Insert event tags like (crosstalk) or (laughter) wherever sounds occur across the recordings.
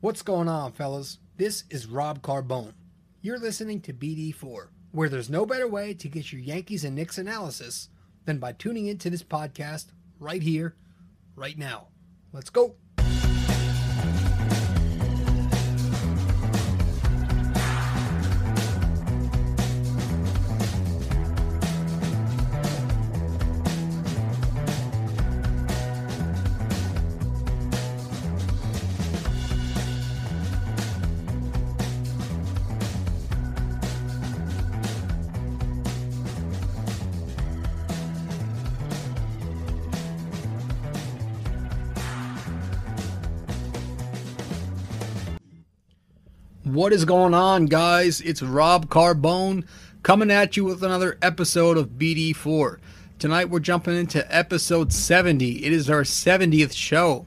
What's going on, fellas? This is Rob Carbone. You're listening to BD4, where there's no better way to get your Yankees and Knicks analysis than by tuning into this podcast right here, right now. Let's go. What is going on, guys? It's Rob Carbone coming at you with another episode of BD4. Tonight we're jumping into episode 70. It is our 70th show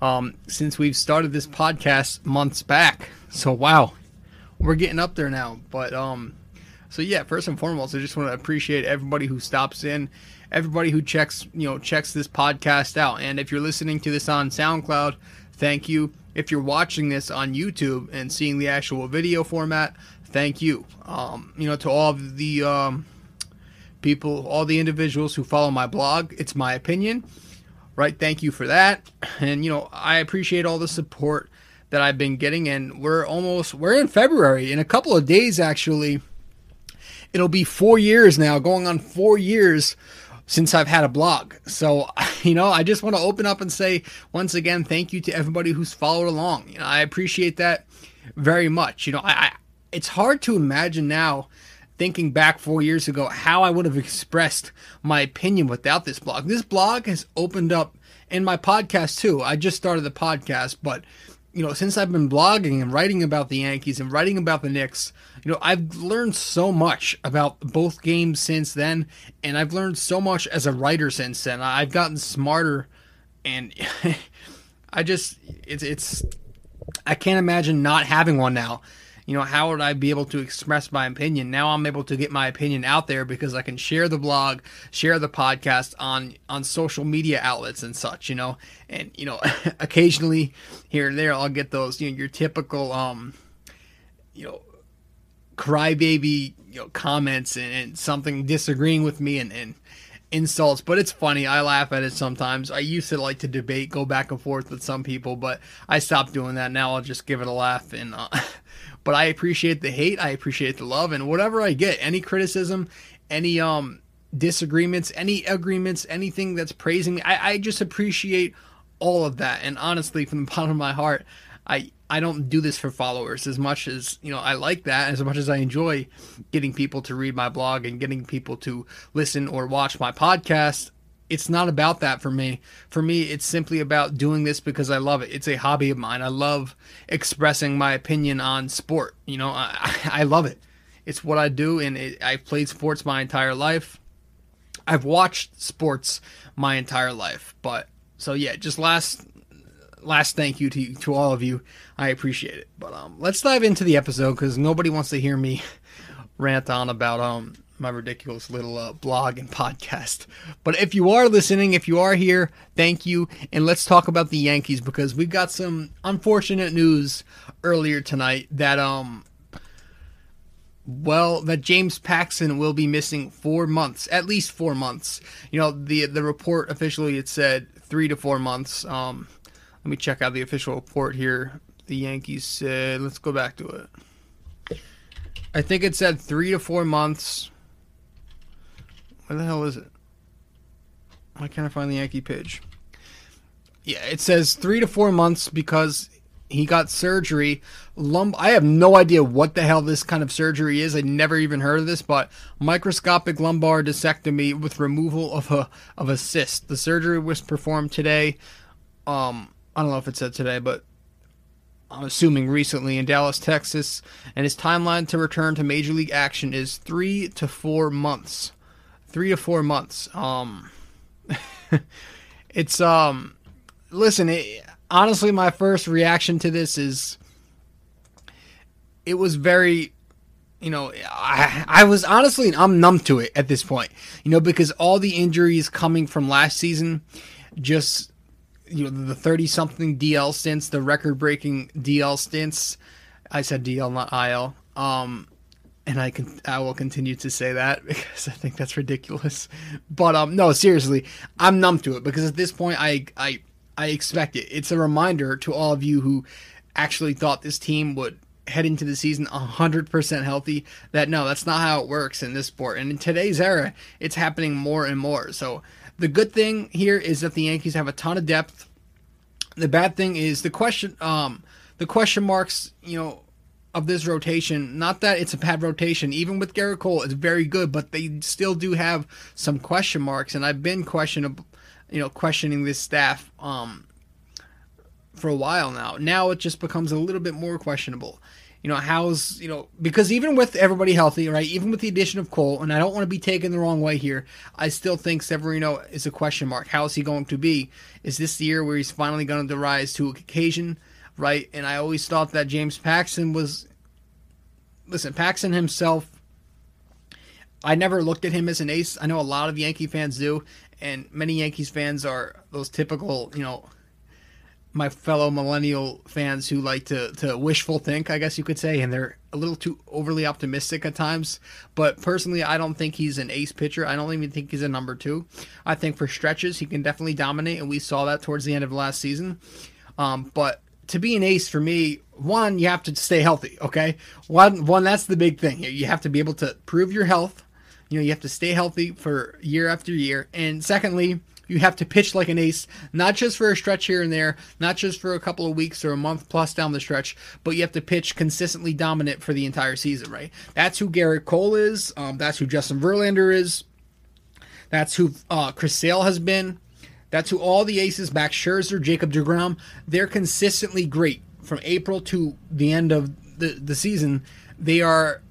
um, since we've started this podcast months back. So, wow, we're getting up there now. But, um, so yeah, first and foremost, I just want to appreciate everybody who stops in, everybody who checks, you know, checks this podcast out. And if you're listening to this on SoundCloud, thank you if you're watching this on YouTube and seeing the actual video format, thank you. Um, you know, to all the um, people, all the individuals who follow my blog, it's my opinion, right? Thank you for that. And, you know, I appreciate all the support that I've been getting. And we're almost, we're in February. In a couple of days, actually, it'll be four years now, going on four years since I've had a blog. So, (laughs) (laughs) you know, I just want to open up and say once again, thank you to everybody who's followed along. You know, I appreciate that very much. You know, I, I it's hard to imagine now thinking back four years ago how I would have expressed my opinion without this blog. This blog has opened up in my podcast too. I just started the podcast, but you know, since I've been blogging and writing about the Yankees and writing about the Knicks, you know, I've learned so much about both games since then, and I've learned so much as a writer since then. I've gotten smarter, and (laughs) I just, it's, it's, I can't imagine not having one now. You know, how would I be able to express my opinion? Now I'm able to get my opinion out there because I can share the blog, share the podcast on on social media outlets and such, you know. And you know, (laughs) occasionally here and there I'll get those, you know, your typical um you know, crybaby, you know, comments and, and something disagreeing with me and, and insults, but it's funny. I laugh at it sometimes. I used to like to debate, go back and forth with some people, but I stopped doing that. Now I'll just give it a laugh. And uh, (laughs) but I appreciate the hate, I appreciate the love, and whatever I get, any criticism, any um disagreements, any agreements, anything that's praising me, I, I just appreciate all of that. And honestly, from the (laughs) bottom of my heart, I I don't do this for followers as much as, you know, I like that as much as I enjoy getting people to read my blog and getting people to listen or watch my podcast. It's not about that for me. For me, it's simply about doing this because I love it. It's a hobby of mine. I love expressing my opinion on sport. You know, I, (laughs) I love it. It's what I do, and it, I've played sports my entire life. I've watched sports my entire life. But so yeah, just last last thank you to to all of you. I appreciate it. But um, let's dive into the episode because nobody wants to hear me (laughs) rant on about um my ridiculous little uh, blog and podcast. But if you are listening, if you are here, thank you. And let's talk about the Yankees because we've got some unfortunate news earlier tonight that um well, that James Paxton will be missing four months, at least four months. You know, the the report officially it said three to four months. Um, let me check out the official report here. The Yankees said, let's go back to it. I think it said three to four months. Where the hell is it? Why can't I find the Yankee page? Yeah, it says three to four months because he got surgery. Lumb- I have no idea what the hell this kind of surgery is. I never even heard of this, but microscopic lumbar discectomy with removal of a of a cyst. The surgery was performed today. Um, I don't know if it said today, but I'm assuming recently in Dallas, Texas, and his timeline to return to major league action is three to four months. Three to four months. Um, (laughs) it's um, listen. It, honestly, my first reaction to this is it was very you know, I, I was honestly, I'm numb to it at this point, you know, because all the injuries coming from last season just you know the 30 something DL stints, the record breaking DL stints. I said DL, not IL. Um, and I can I will continue to say that (laughs) because I think that's ridiculous. But um, no, seriously, I'm numb to it because at this point, I I I expect it. It's a reminder to all of you who actually thought this team would head into the season 100% healthy that no that's not how it works in this sport and in today's era it's happening more and more so the good thing here is that the yankees have a ton of depth the bad thing is the question um the question marks you know of this rotation not that it's a bad rotation even with Gerrit Cole it's very good but they still do have some question marks and I've been questionable you know questioning this staff um for a while now. Now it just becomes a little bit more questionable. You know, how's, you know, because even with everybody healthy, right, even with the addition of Cole, and I don't want to be taken the wrong way here, I still think Severino is a question mark. How is he going to be? Is this the year where he's finally going to rise to occasion, right? And I always thought that James Paxton was, listen, Paxton himself, I never looked at him as an ace. I know a lot of Yankee fans do, and many Yankees fans are those typical, you know, my fellow millennial fans who like to, to wishful think, I guess you could say, and they're a little too overly optimistic at times. But personally, I don't think he's an ace pitcher. I don't even think he's a number two. I think for stretches, he can definitely dominate, and we saw that towards the end of last season. Um, but to be an ace for me, one, you have to stay healthy, okay? One, one, that's the big thing. You have to be able to prove your health. You know, you have to stay healthy for year after year. And secondly, you have to pitch like an ace, not just for a stretch here and there, not just for a couple of weeks or a month plus down the stretch, but you have to pitch consistently dominant for the entire season, right? That's who Gerrit Cole is. Um, that's who Justin Verlander is. That's who uh, Chris Sale has been. That's who all the aces, Max Scherzer, Jacob DeGrom, they're consistently great from April to the end of the, the season. They are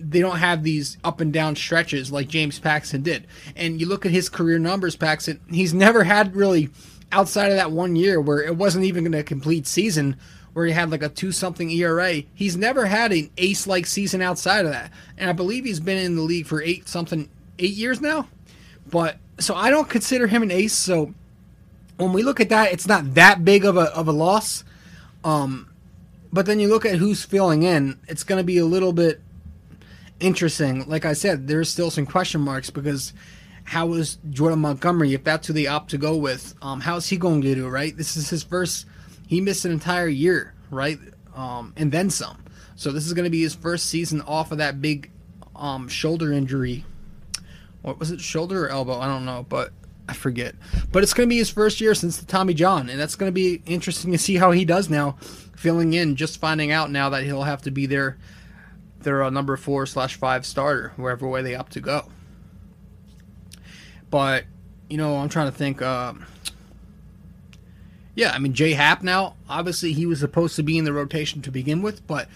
they don't have these up and down stretches like James Paxton did. And you look at his career numbers, Paxton, he's never had really outside of that one year where it wasn't even going to complete season where he had like a two something ERA. He's never had an ace like season outside of that. And I believe he's been in the league for eight something eight years now. But so I don't consider him an ace. So when we look at that, it's not that big of a of a loss. Um, but then you look at who's filling in, it's going to be a little bit interesting. Like I said, there's still some question marks because how is Jordan Montgomery, if that's who they opt to go with, um, how is he going to do, right? This is his first, he missed an entire year, right? Um, and then some. So this is going to be his first season off of that big um, shoulder injury. What was it, shoulder or elbow? I don't know, but I forget. But it's going to be his first year since the Tommy John, and that's going to be interesting to see how he does now, filling in, just finding out now that he'll have to be there their uh, number four slash five starter, wherever way they opt to go. But you know, I'm trying to think. Uh, yeah, I mean Jay Happ now. Obviously, he was supposed to be in the rotation to begin with, but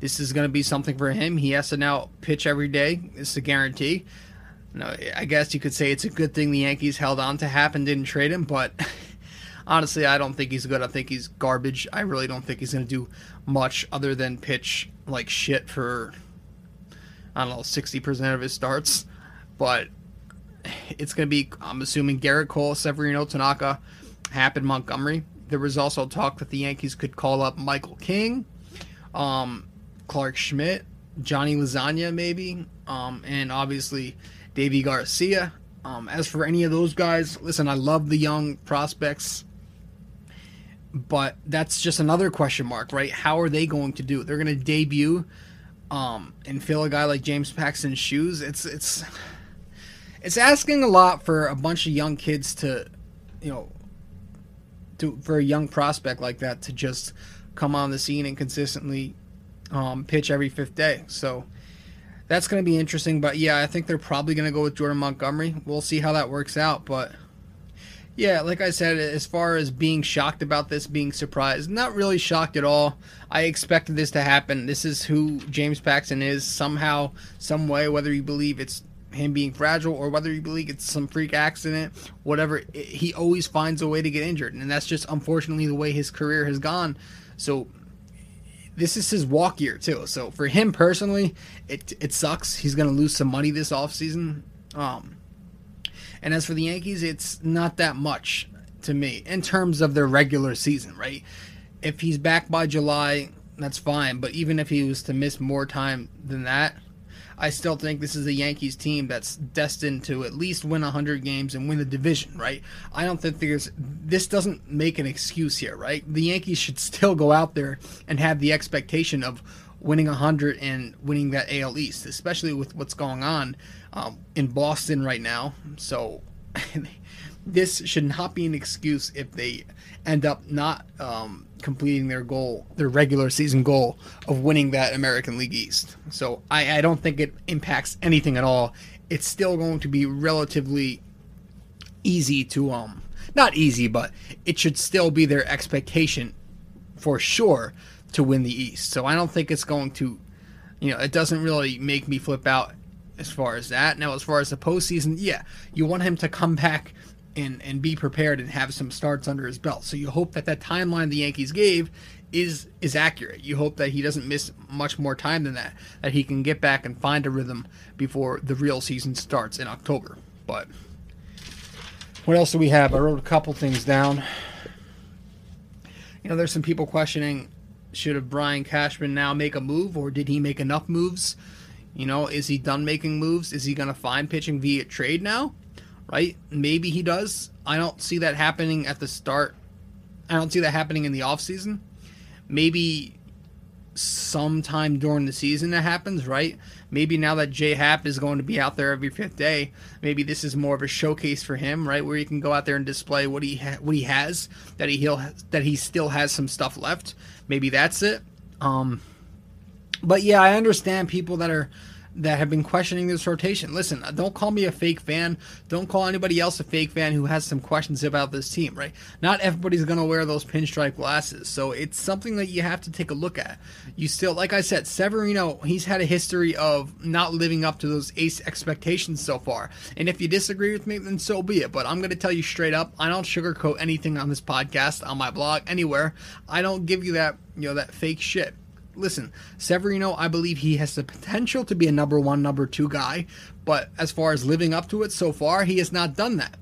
this is going to be something for him. He has to now pitch every day. It's a guarantee. No, I guess you could say it's a good thing the Yankees held on to Happ and didn't trade him, but (laughs) honestly, I don't think he's good. I think he's garbage. I really don't think he's going to do much other than pitch like shit for I don't know sixty percent of his starts. But it's going to be I'm assuming Gerrit Cole, Severino Tanaka, Happ, Montgomery. There was also talk that the Yankees could call up Michael King, um, Clarke Schmidt, Johnny Lasagna, maybe, um, and obviously Deivi Garcia. Um, as for any of those guys, listen, I love the young prospects but that's just another question mark, right? How are they going to do? They're going to debut um, and fill a guy like James Paxton's shoes. It's it's it's asking a lot for a bunch of young kids to, you know, to for a young prospect like that to just come on the scene and consistently um, pitch every fifth day. So that's going to be interesting. But yeah, I think they're probably going to go with Jordan Montgomery. We'll see how that works out, but yeah, like I said, as far as being shocked about this, being surprised, not really shocked at all. I expected this to happen. This is who James Paxton is somehow, some way, whether you believe it's him being fragile or whether you believe it's some freak accident, whatever, he always finds a way to get injured. And that's just unfortunately the way his career has gone. So this is his walk year too. So for him personally, it it sucks. He's going to lose some money this offseason. Um and as for the Yankees, it's not that much. to me in terms of their regular season, right? If he's back by July, that's fine. But even if he was to miss more time than that, I still think this is a Yankees team that's destined to at least win 100 games and win the division, right? I don't think there's this doesn't make an excuse here, right? The Yankees should still go out there and have the expectation of winning 100 and winning that AL East, especially with what's going on um, in Boston right now. So (laughs) this should not be an excuse if they end up not um, completing their goal, their regular season goal of winning that American League East. So I, I don't think it impacts anything at all. It's still going to be relatively easy to um not easy, but it should still be their expectation for sure to win the East. So I don't think it's going to, you know, it doesn't really make me flip out as far as that. Now, as far as the postseason, yeah, you want him to come back and and be prepared and have some starts under his belt. So you hope that that timeline the Yankees gave is is accurate. You hope that he doesn't miss much more time than that. That he can get back and find a rhythm before the real season starts in October. But what else do we have? I wrote a couple things down. You know, there's some people questioning should have Brian Cashman now make a move or did he make enough moves? You know, is he done making moves? Is he going to find pitching via trade now? Right? Maybe he does. I don't see that happening at the start. I don't see that happening in the off season. Maybe sometime during the season that happens, right? Maybe now that J Happ is going to be out there every fifth day, maybe this is more of a showcase for him, right? Where he can go out there and display what he ha- what he has, that he he'll, that he still has some stuff left. Maybe that's it. Um, but yeah, I understand people that are that have been questioning this rotation. Listen, uh, don't call me a fake fan. Don't call anybody else a fake fan who has some questions about this team, right? Not everybody's going to wear those pinstripe glasses. So it's something that you have to take a look at. You still, like I said, Severino, he's had a history of not living up to those ace expectations so far. And if you disagree with me, then so be it. But I'm going to tell you straight up, I don't sugarcoat anything on this podcast, on my blog, anywhere. I don't give you that, you know, that fake shit listen, Severino, I believe he has the potential to be a number one, number two guy, but as far as living up to it so far, he has not done that.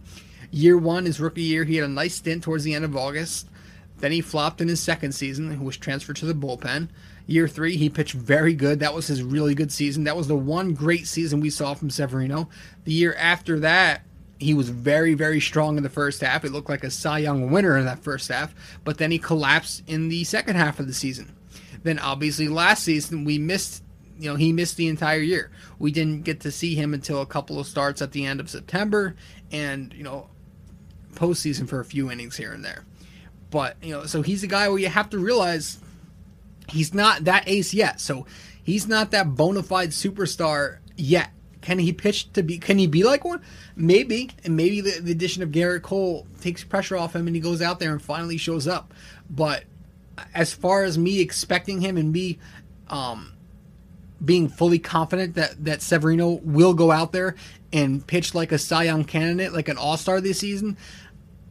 Year one, his rookie year, he had a nice stint towards the end of August. Then he flopped in his second season, he was transferred to the bullpen. Year three, he pitched very good. That was his really good season. That was the one great season we saw from Severino. The year after that, he was very, very strong in the first half. It looked like a Cy Young winner in that first half, but then he collapsed in the second half of the season. Then obviously last season we missed you know, he missed the entire year. We didn't get to see him until a couple of starts at the end of September and, you know, postseason for a few innings here and there. But, you know, so he's a guy where you have to realize he's not that ace yet. So he's not that bona fide superstar yet. Can he pitch to be? Can he be like one? Maybe, and maybe the, the addition of Gerrit Cole takes pressure off him, and he goes out there and finally shows up. But as far as me expecting him and me um, being fully confident that that Severino will go out there and pitch like a Cy Young candidate, like an All Star this season,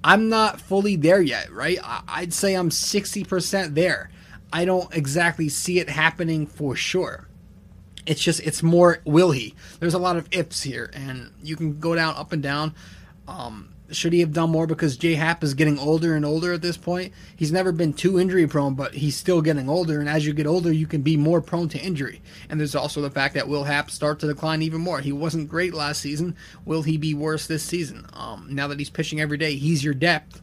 I'm not fully there yet. Right? I'd say I'm 60% there. I don't exactly see it happening for sure. It's just it's more will he? There's a lot of ifs here, and you can go down up and down. Um, should he have done more because J Happ is getting older and older at this point? He's never been too injury prone, but he's still getting older. And as you get older, you can be more prone to injury. And there's also the fact that Will Happ start to decline even more. He wasn't great last season. Will he be worse this season? Um, now that he's pitching every day, he's your depth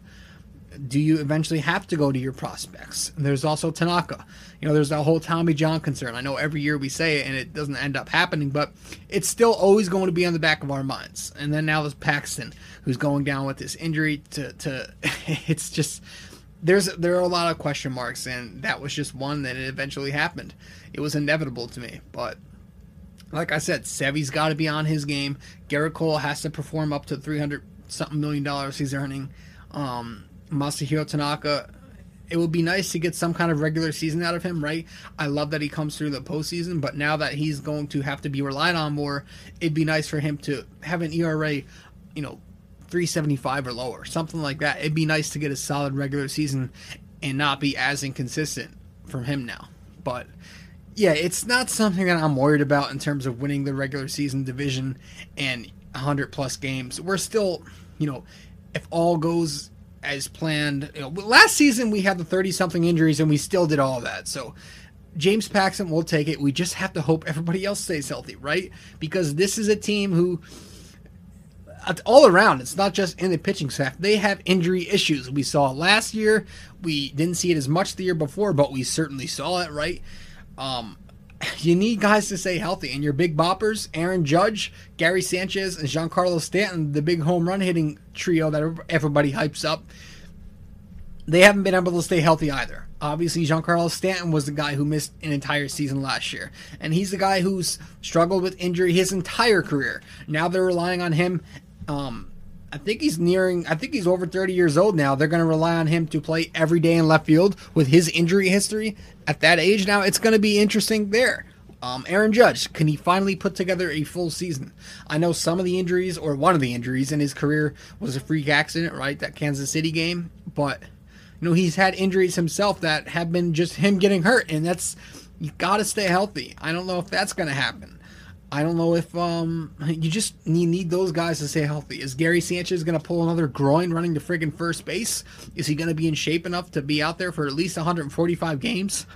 do you eventually have to go to your prospects? And there's also Tanaka. You know, there's that whole Tommy John concern. I know every year we say it and it doesn't end up happening, but it's still always going to be on the back of our minds. And then now there's Paxton, who's going down with this injury. To, to (laughs) it's just there's there are a lot of question marks, and that was just one that it eventually happened. It was inevitable to me, but like I said, Sevy's got to be on his game. Gerrit Cole has to perform up to 300 something million dollars he's earning. Um, Masahiro Tanaka, it would be nice to get some kind of regular season out of him, right? I love that he comes through the postseason, but now that he's going to have to be relied on more, it'd be nice for him to have an ERA, you know, 375 or lower, something like that. It'd be nice to get a solid regular season and not be as inconsistent from him now. But yeah, it's not something that I'm worried about in terms of winning the regular season division and 100 plus games. We're still, you know, if all goes as planned. You know, last season we had the 30 something injuries and we still did all that. So James Paxton will take it. We just have to hope everybody else stays healthy, right? Because this is a team who all around, it's not just in the pitching staff. They have injury issues. We saw last year. We didn't see it as much the year before, but we certainly saw it, right? Um, you need guys to stay healthy. And your big boppers, Aaron Judge, Gary Sanchez, and Giancarlo Stanton, the big home run hitting trio that everybody hypes up, they haven't been able to stay healthy either. Obviously, Giancarlo Stanton was the guy who missed an entire season last year. And he's the guy who's struggled with injury his entire career. Now they're relying on him. Um, I think he's nearing, I think he's over 30 years old now. They're going to rely on him to play every day in left field with his injury history at that age. Now it's going to be interesting there. Um, Aaron Judge, can he finally put together a full season? I know some of the injuries, or one of the injuries in his career, was a freak accident, right? That Kansas City game. But, you know, he's had injuries himself that have been just him getting hurt, and that's, you got to stay healthy. I don't know if that's going to happen. I don't know if um, (laughs) you just you need those guys to stay healthy. Is Gary Sanchez going to pull another groin running to friggin' first base? Is he going to be in shape enough to be out there for at least 145 games?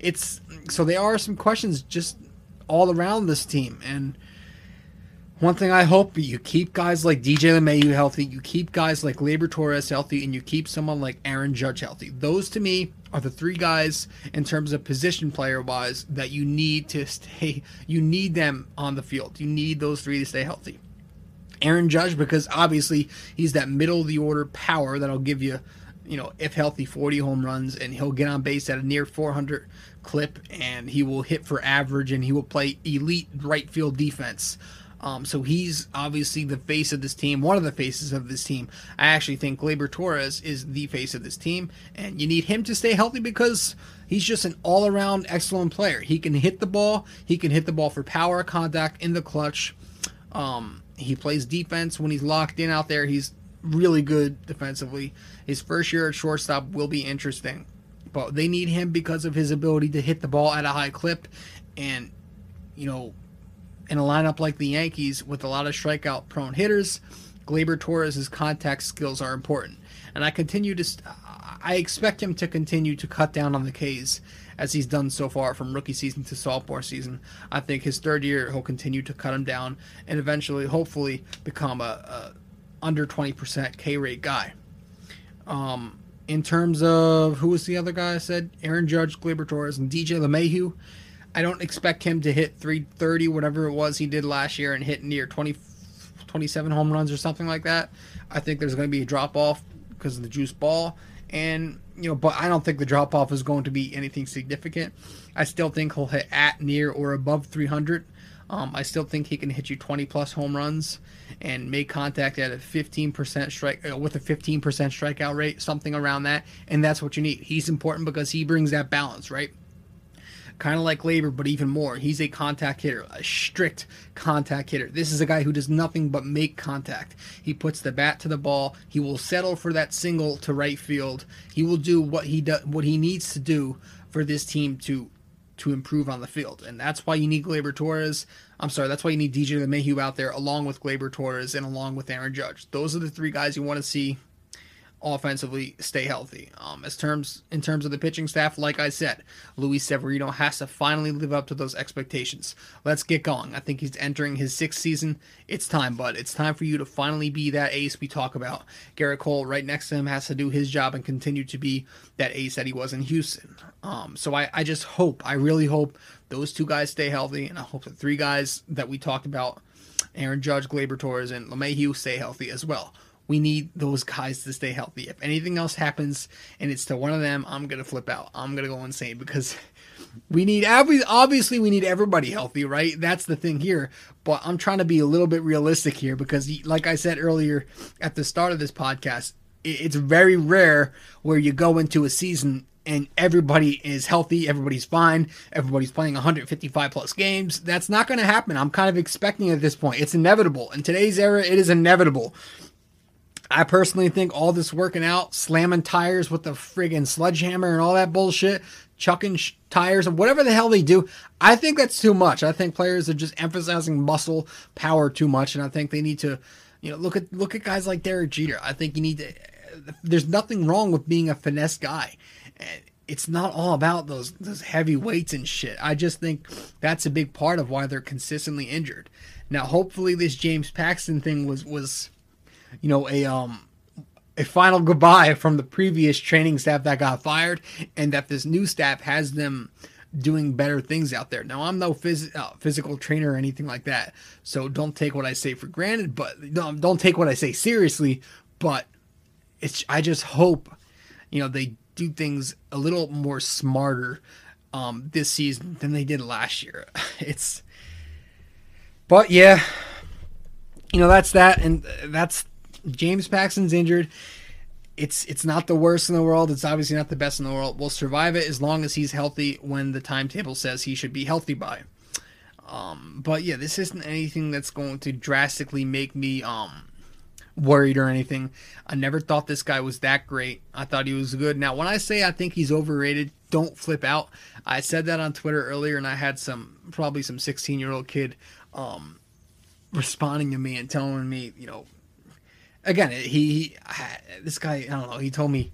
It's so there are some questions just all around this team. And one thing I hope you keep guys like DJ LeMahieu healthy, you keep guys like Gleyber Torres healthy, and you keep someone like Aaron Judge healthy. Those to me are the three guys in terms of position player wise that you need to stay you need them on the field. You need those three to stay healthy. Aaron Judge because obviously he's that middle of the order power that'll give you, you know, if healthy 40 home runs and he'll get on base at a near 400 clip and he will hit for average and he will play elite right field defense. Um, so he's obviously the face of this team, one of the faces of this team. I actually think Gleyber Torres is the face of this team, and you need him to stay healthy because he's just an all around excellent player. He can hit the ball, he can hit the ball for power, contact, in the clutch. Um, he plays defense when he's locked in out there. He's really good defensively. His first year at shortstop will be interesting, but they need him because of his ability to hit the ball at a high clip and, you know, in a lineup like the Yankees with a lot of strikeout prone hitters, Gleyber Torres' contact skills are important. And I continue to, I expect him to continue to cut down on the Ks as he's done so far from rookie season to sophomore season. I think his third year he'll continue to cut him down and eventually, hopefully, become a, a under 20% K rate guy. Um, in terms of who was the other guy I said? Aaron Judge, Gleyber Torres, and DJ LeMahieu. I don't expect him to hit 330, whatever it was he did last year, and hit near 20, 27 home runs or something like that. I think there's going to be a drop off because of the juice ball. And, you know, but I don't think the drop off is going to be anything significant. I still think he'll hit at, near, or above 300. Um, I still think he can hit you 20 plus home runs and make contact at a 15% strike uh, with a 15% strikeout rate, something around that. And that's what you need. He's important because he brings that balance, right? Kind of like Gleyber, but even more. He's a contact hitter, a strict contact hitter. This is a guy who does nothing but make contact. He puts the bat to the ball. He will settle for that single to right field. He will do what he does, what he needs to do for this team to to improve on the field, and that's why you need Gleyber Torres. I'm sorry, that's why you need DJ LeMahieu out there along with Gleyber Torres and along with Aaron Judge. Those are the three guys you want to see offensively stay healthy. Um, as terms in terms of the pitching staff, like I said, Luis Severino has to finally live up to those expectations. Let's get going. I think he's entering his sixth season. It's time, bud. It's time for you to finally be that ace we talk about. Gerrit Cole, right next to him, has to do his job and continue to be that ace that he was in Houston. Um, so I, I just hope, I really hope those two guys stay healthy, and I hope the three guys that we talked about, Aaron Judge, Gleyber Torres, and LeMahieu, stay healthy as well we need those guys to stay healthy. If anything else happens and it's to one of them, I'm gonna flip out. I'm gonna go insane because we need obviously we need everybody healthy, right? That's the thing here. But I'm trying to be a little bit realistic here because, like I said earlier at the start of this podcast, it's very rare where you go into a season and everybody is healthy, everybody's fine, everybody's playing 155 plus games. That's not going to happen. I'm kind of expecting at this point. It's inevitable. In today's era, it is inevitable. I personally think all this working out, slamming tires with the friggin' sledgehammer and all that bullshit, chucking sh- tires and whatever the hell they do, I think that's too much. I think players are just emphasizing muscle power too much, and I think they need to, you know, look at look at guys like Derek Jeter. I think you need to there's nothing wrong with being a finesse guy. It's not all about those those heavy weights and shit. I just think that's a big part of why they're consistently injured. Now, hopefully, this James Paxton thing was was, you know, a um a final goodbye from the previous training staff that got fired, and that this new staff has them doing better things out there. Now, I'm no phys- uh, physical trainer or anything like that, so don't take what I say for granted. But don't, don't take what I say seriously. But it's I just hope, you know, they do things a little more smarter um, this season than they did last year. (laughs) It's, but yeah, you know that's that, and that's James Paxton's injured it's it's not the worst in the world. It's obviously not the best in the world. We'll survive it as long as he's healthy when the timetable says he should be healthy by. Um, but yeah, this isn't anything that's going to drastically make me um worried or anything. I never thought this guy was that great. I thought he was good. Now, when I say I think he's overrated, don't flip out. I said that on Twitter earlier, and I had some probably some 16 year old kid um responding to me and telling me, you know, again, he, he this guy, I don't know, he told me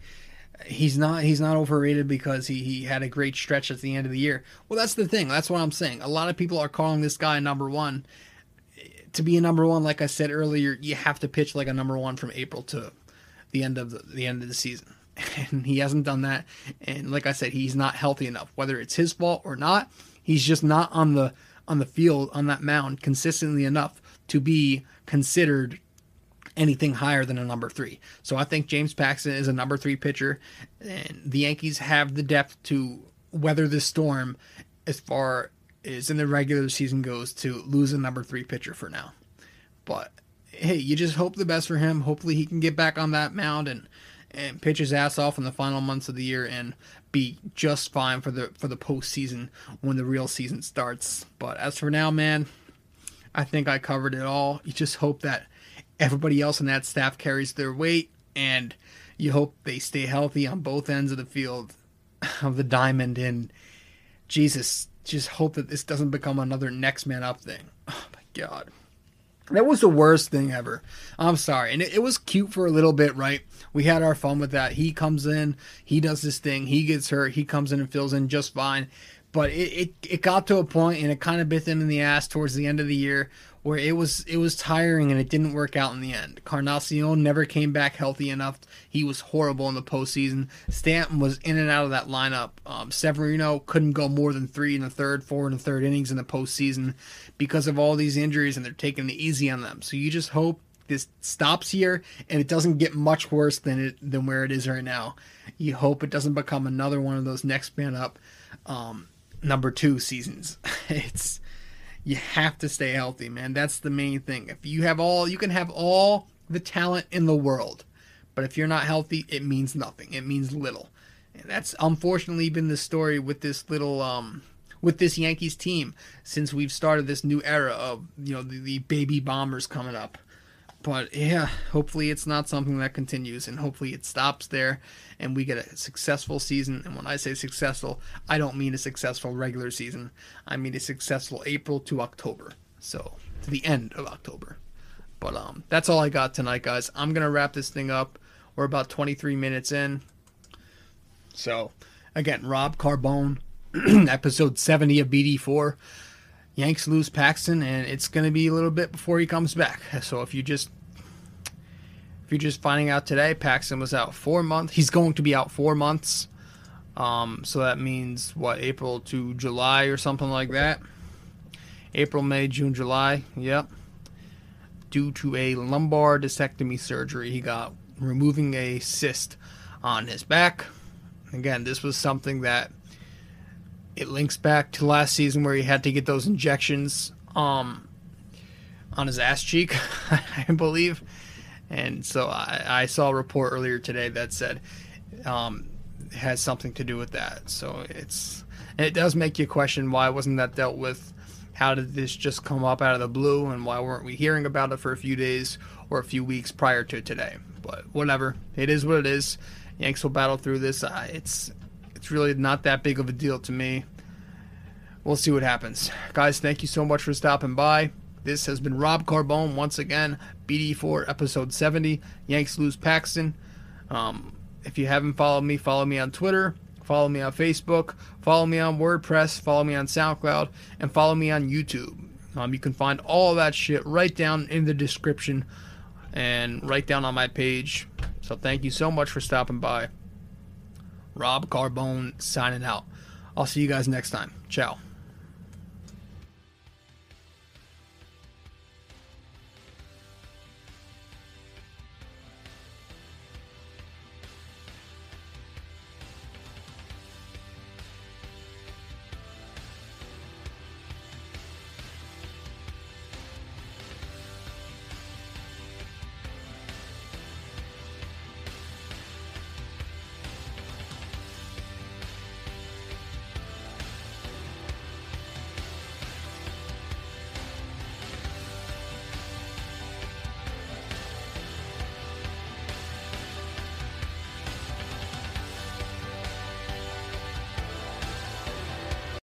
he's not he's not overrated because he, he had a great stretch at the end of the year. Well, that's the thing. That's what I'm saying. A lot of people are calling this guy number one. To be a number one, like I said earlier, you have to pitch like a number one from April to the end of the, the end of the season. (laughs) And he hasn't done that. And like I said, he's not healthy enough. Whether it's his fault or not, he's just not on the on the field on that mound consistently enough to be considered anything higher than a number three. So I think James Paxton is a number three pitcher, and the Yankees have the depth to weather the storm as far as in the regular season goes to lose a number three pitcher for now. But hey, you just hope the best for him. Hopefully he can get back on that mound and and pitch his ass off in the final months of the year and be just fine for the for the postseason when the real season starts. But as for now, man, I think I covered it all. You just hope that everybody else on that staff carries their weight, and you hope they stay healthy on both ends of the field (laughs) of the diamond. And Jesus, just hope that this doesn't become another next man up thing. Oh my God. That was the worst thing ever. I'm sorry. And it, it, was cute for a little bit, right? We had our fun with that. He comes in, he does this thing, he gets hurt, he comes in and fills in just fine. But it, it, it got to a point and it kind of bit them in the ass towards the end of the year where it was it was tiring and it didn't work out in the end. Carnacion never came back healthy enough. He was horrible in the postseason. Stanton was in and out of that lineup. Um, Severino couldn't go more than three in the third, four in the third innings in the postseason because of all these injuries, and they're taking it easy on them. So you just hope this stops here and it doesn't get much worse than it than where it is right now. You hope it doesn't become another one of those next man up um, number two seasons. (laughs) it's you have to stay healthy, man. That's the main thing. If you have all, you can have all the talent in the world, but if you're not healthy, it means nothing. It means little. And that's unfortunately been the story with this little um with this Yankees team since we've started this new era of you know the, the baby bombers coming up. But yeah, hopefully it's not something that continues, and hopefully it stops there, and we get a successful season. And when I say successful, I don't mean a successful regular season. I mean a successful April to October, so to the end of October. But um, that's all I got tonight, guys. I'm gonna wrap this thing up. We're about 23 minutes in. So, again, Rob Carbone, (clears throat) episode 70 of BD4. Yanks lose Paxton, and it's going to be a little bit before he comes back. So if you just if you're just finding out today, Paxton was out four months. He's going to be out four months. Um, so that means what April to July or something like that. April, May, June, July. Yep. Due to a lumbar discectomy surgery, he got removing a cyst on his back. Again, this was something that it links back to last season where he had to get those injections um, on his ass cheek, (laughs) I believe. And so I, I, saw a report earlier today that said um, has something to do with that. So it's it does make you question why wasn't that dealt with? How did this just come up out of the blue, and why weren't we hearing about it for a few days or a few weeks prior to today? But whatever, it is what it is. Yanks will battle through this. Uh, it's it's really not that big of a deal to me. We'll see what happens. Guys, thank you so much for stopping by. This has been Rob Carbone once again, BD4 episode 70. Yanks lose Paxton. Um, if you haven't followed me, follow me on Twitter, follow me on Facebook, follow me on WordPress, follow me on SoundCloud, and follow me on YouTube. Um, you can find all that shit right down in the description and right down on my page. So thank you so much for stopping by. Rob Carbone signing out. I'll see you guys next time. Ciao.